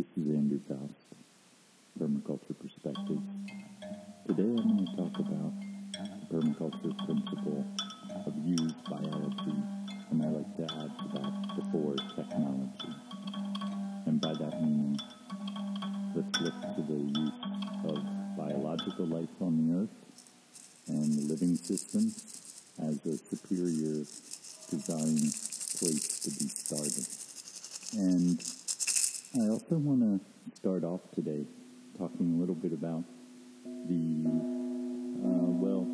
This is Andrew Faust, Permaculture Perspectives. Today I'm going to talk about the permaculture principle of used biology, and I like to add to that before technology. And by that meaning, let's look to the use of biological life on the earth and living systems as a superior design place to be started. And I also want to start off today talking a little bit about the, uh, well,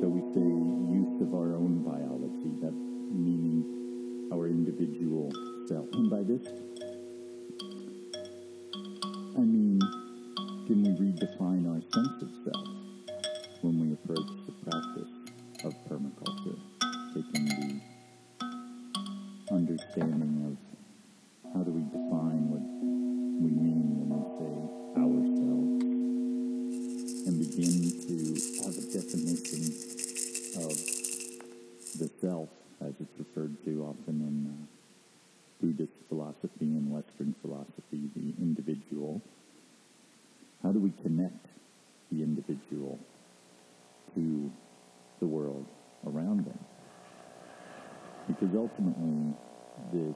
shall we say, use of our own biology, that meaning our individual self. And by this, self as it's referred to often in uh, Buddhist philosophy and Western philosophy, the individual. How do we connect the individual to the world around them? Because ultimately, this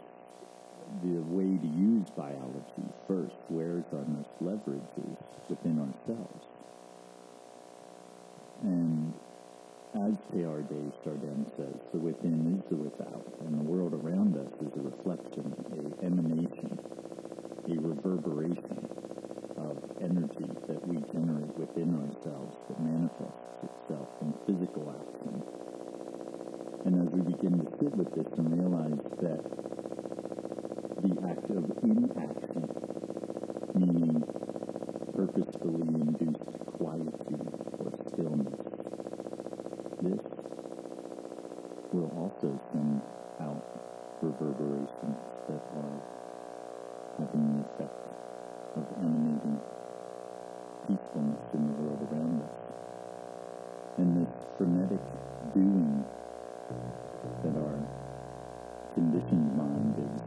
the way to use biology first, where's our most leverage is within ourselves. And as Teilhard Chardin says, the within is the without, and the world around us is a reflection, a emanation, a reverberation of energy that we generate within ourselves that manifests itself in physical action. And as we begin to sit with this and realize that the act of inaction, meaning purposefully induced quietude or stillness. This will also send out reverberations that are having the effect of animating peacefulness in the world around us. And this frenetic doing that our conditioned mind is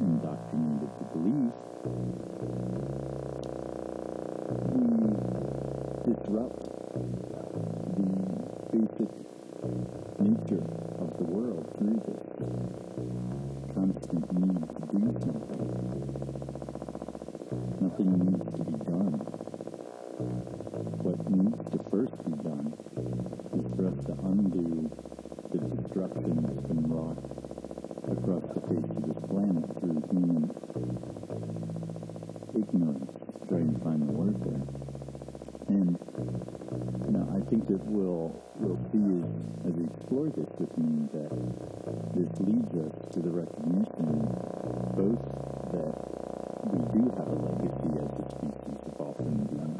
indoctrinated to believe, we disrupt basic nature of the world through this constant need to do something. Nothing needs to be done. What needs to first be done is for us to undo the destruction that's been wrought across the face of this planet through human ignorance, trying to find the word there. And know, I think that we'll we'll see as, as we explore this with me that this leads us to the recognition both that we do have a legacy as a species of often being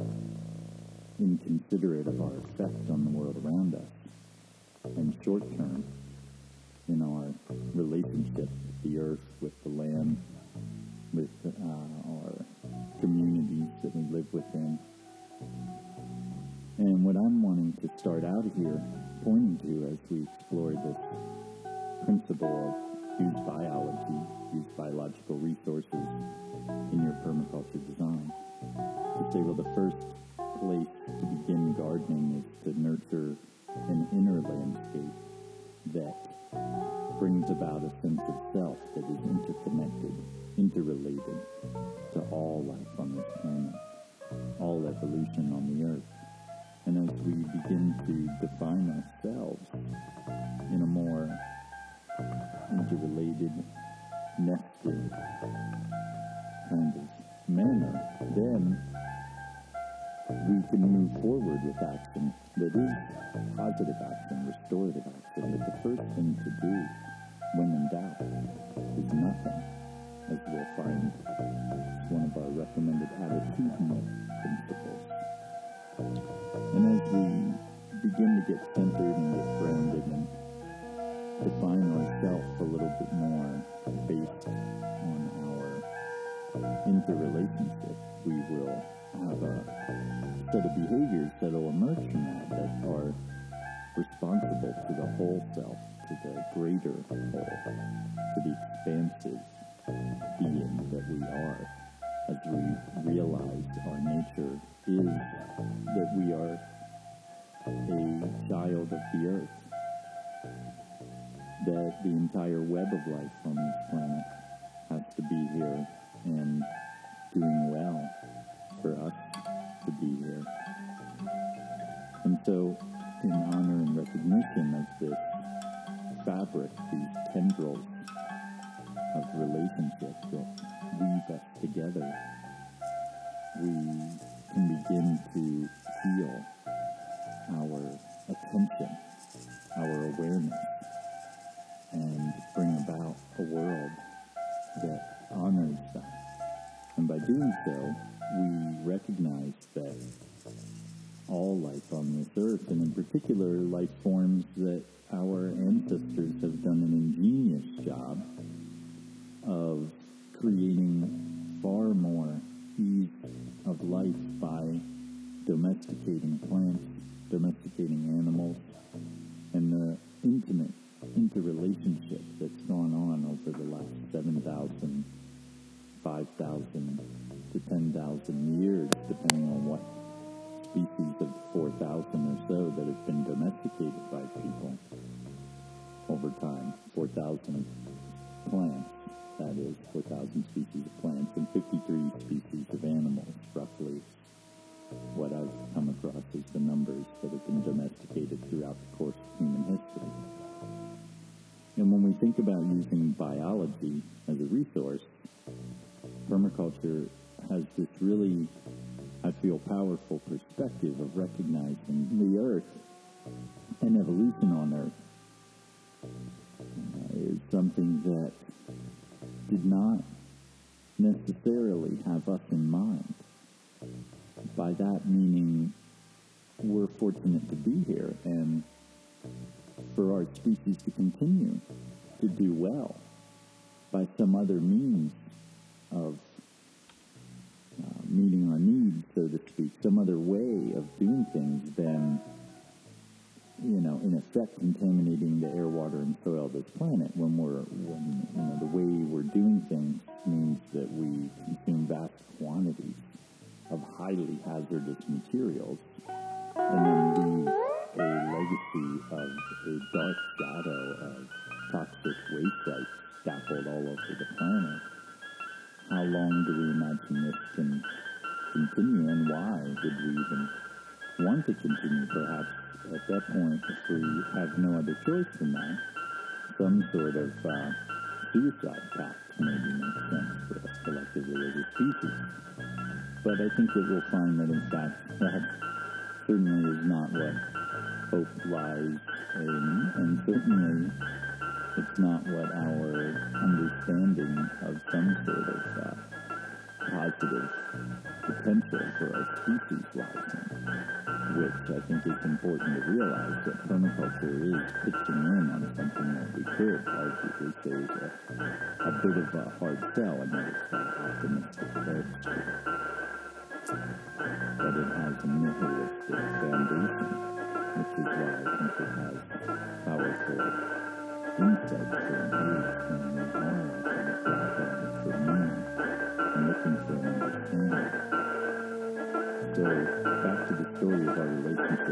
inconsiderate of our effect on the world around us. And short term, in our relationship with the earth, with the land, with uh, our communities that we live within. What I'm wanting to start out here pointing to as we explore this principle of use biology, use biological resources in your permaculture design, to say, well, the first place to begin gardening is to nurture an inner landscape that brings about a sense of self that is interconnected, interrelated to all life on this planet, all evolution on the earth. And as we begin to define ourselves in a more interrelated, nested kind of manner, then we can move forward with action that is positive action, restorative action. But the first thing to do when in doubt is nothing, as we'll find one of our recommended attitudinal principles. And as we begin to get centered and get grounded and define ourselves a little bit more based on our interrelationship, we will have a set of behaviors that will emerge from that that are responsible to the whole self, to the greater whole, to the expansive being that we are, as we realize our nature is that we are a child of the earth, that the entire web of life on this planet has to be here and all life on this earth, and in particular life forms that our ancestors have done an ingenious job of creating far more ease of life by domesticating plants, domesticating animals, and the intimate interrelationship that's gone on over the last 7,000, 5,000 to 10,000 years, depending on what species of 4,000 or so that have been domesticated by people over time. 4,000 plants, that is, 4,000 species of plants, and 53 species of animals, roughly what I've come across is the numbers that have been domesticated throughout the course of human history. And when we think about using biology as a resource, permaculture has this really, I feel, powerful perspective of recognizing the earth and evolution on earth uh, is something that did not necessarily have us in mind. By that meaning, we're fortunate to be here and for our species to continue to do well by some other means of uh, meeting our so to speak, some other way of doing things than, you know, in effect contaminating the air, water, and soil of this planet. When we're, when, you know, the way we're doing things means that we consume vast quantities of highly hazardous materials to continue? Perhaps at that point, if we have no other choice than that, some sort of uh, suicide pact maybe makes sense for us collectively as a species. But I think that we'll find that in fact that certainly is not what hope lies in, and certainly it's not what our understanding of some sort of uh, positive potential for our species lies in, which I think is important to realize that permaculture is pitching in on something that we could say is a, a bit of a hard sell, and that it's that optimistic edge to it. But it has a nihilistic foundation, which is why I think it has powerful insights engage when we are kind of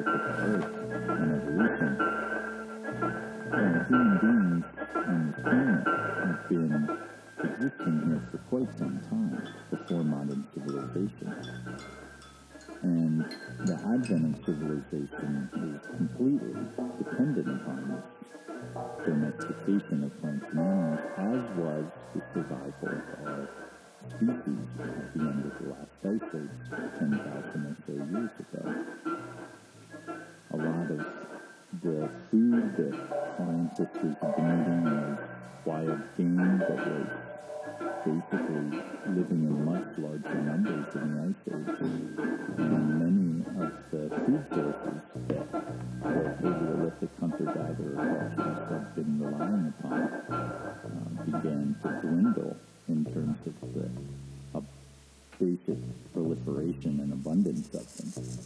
the earth and evolution. Well, human beings and planet have been existing here for quite some time before modern civilization. And the advent of civilization is completely dependent upon this domestication of plants and animals, as was the survival of our species at the end of the last ice age, 10,000 or so years ago. A lot of the food that have been eating was wild game that was basically living in much larger numbers in the ice age. And many of the food sources that the Paleolithic hunter-gatherer cultures have been relying upon uh, began to dwindle in terms of the uh, basic proliferation and abundance of them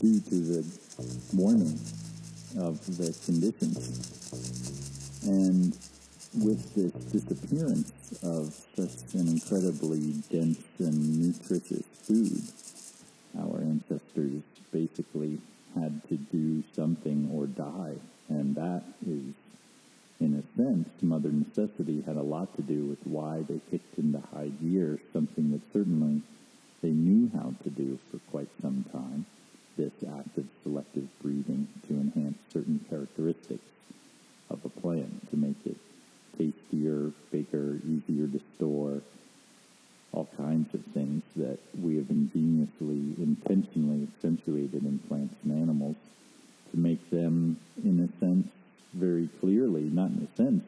due to the warming of the conditions. And with this disappearance of such an incredibly dense and nutritious food, our ancestors basically had to do something or die. And that is, in a sense, Mother Necessity had a lot to do with why they kicked into high gear something that certainly they knew how to do for quite some time, this act of selective breeding to enhance certain characteristics of a plant, to make it tastier, bigger, easier to store, all kinds of things that we have ingeniously, intentionally accentuated in plants and animals to make them, in a sense, very clearly, not in a sense,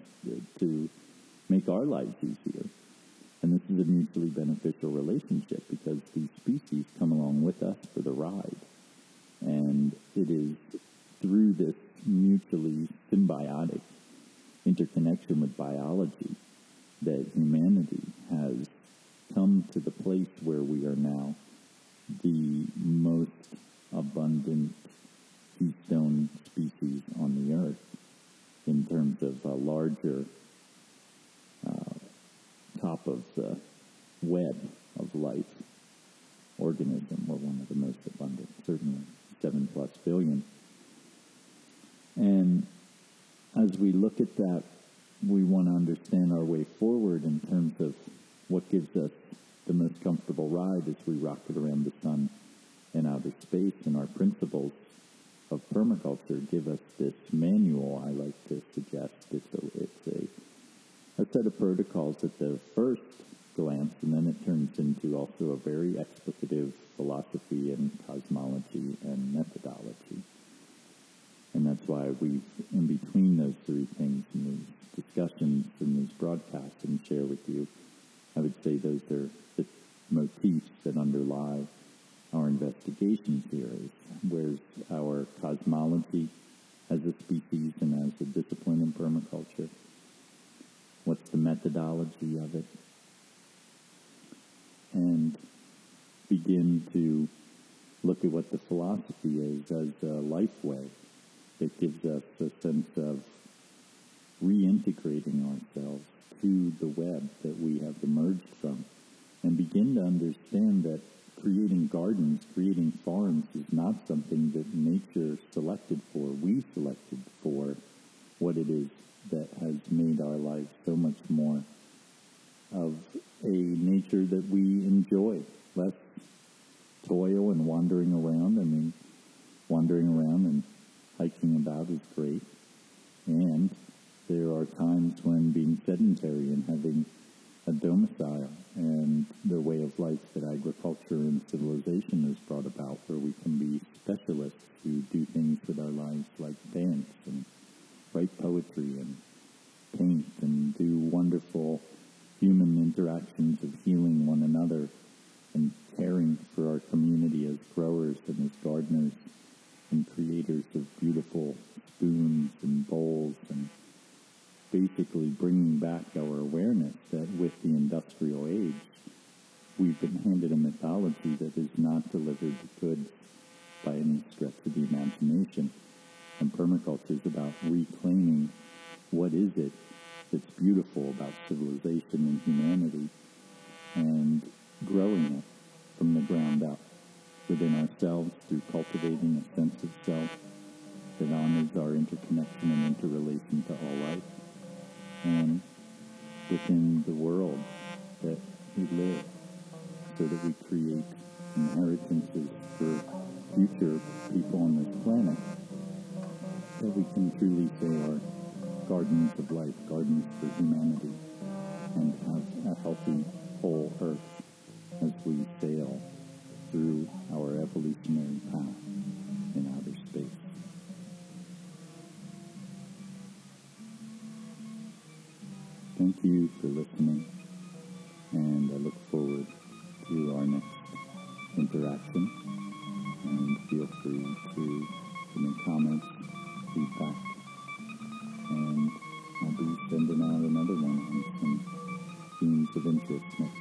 to make our lives easier. And this is a mutually beneficial relationship because these species come along with us for the ride. And it is through this mutually symbiotic interconnection with biology that humanity has come to the place where we are now the most abundant keystone species on the earth in terms of a uh, top of the web of life organism. We're one of the most abundant, certainly seven plus billion. And as we look at that, we want to understand our way forward in terms of what gives us the most comfortable ride as we rocket around the sun and outer space. And our principles of permaculture give us this manual, I like to suggest. A, it's a, a set of protocols at the first glance, and then it turns into also a very explicative philosophy and begin to look at what the philosophy is as a life way that gives us a sense of reintegrating ourselves to the web that we have emerged from and begin to understand that creating gardens, creating farms is not something that nature selected for. We selected for what it is that has made our lives so much more of a nature that we enjoy. Less toil and wandering around. I mean, wandering around and hiking about is great. And there are times when being sedentary and having a domicile and the way of life that agriculture and civilization has brought about, where we can be specialists who do things with our lives like dance and write poetry and paint and do wonderful human interactions of healing one another and caring for our community as growers and as gardeners and creators of beautiful spoons and bowls and basically bringing back our awareness that with the industrial age, we've been handed a mythology that is not delivered goods by any stretch of the imagination. And permaculture is about reclaiming what is it that's beautiful about civilization and humanity and growing it from the ground up within ourselves through cultivating a sense of self that honors our interconnection and interrelation to all life. And within the world that we live so that we create inheritances for future people on this planet that we can truly say are gardens of life, gardens for humanity, and have to me comments, feedback, and I'll be sending out another one on some themes of interest next.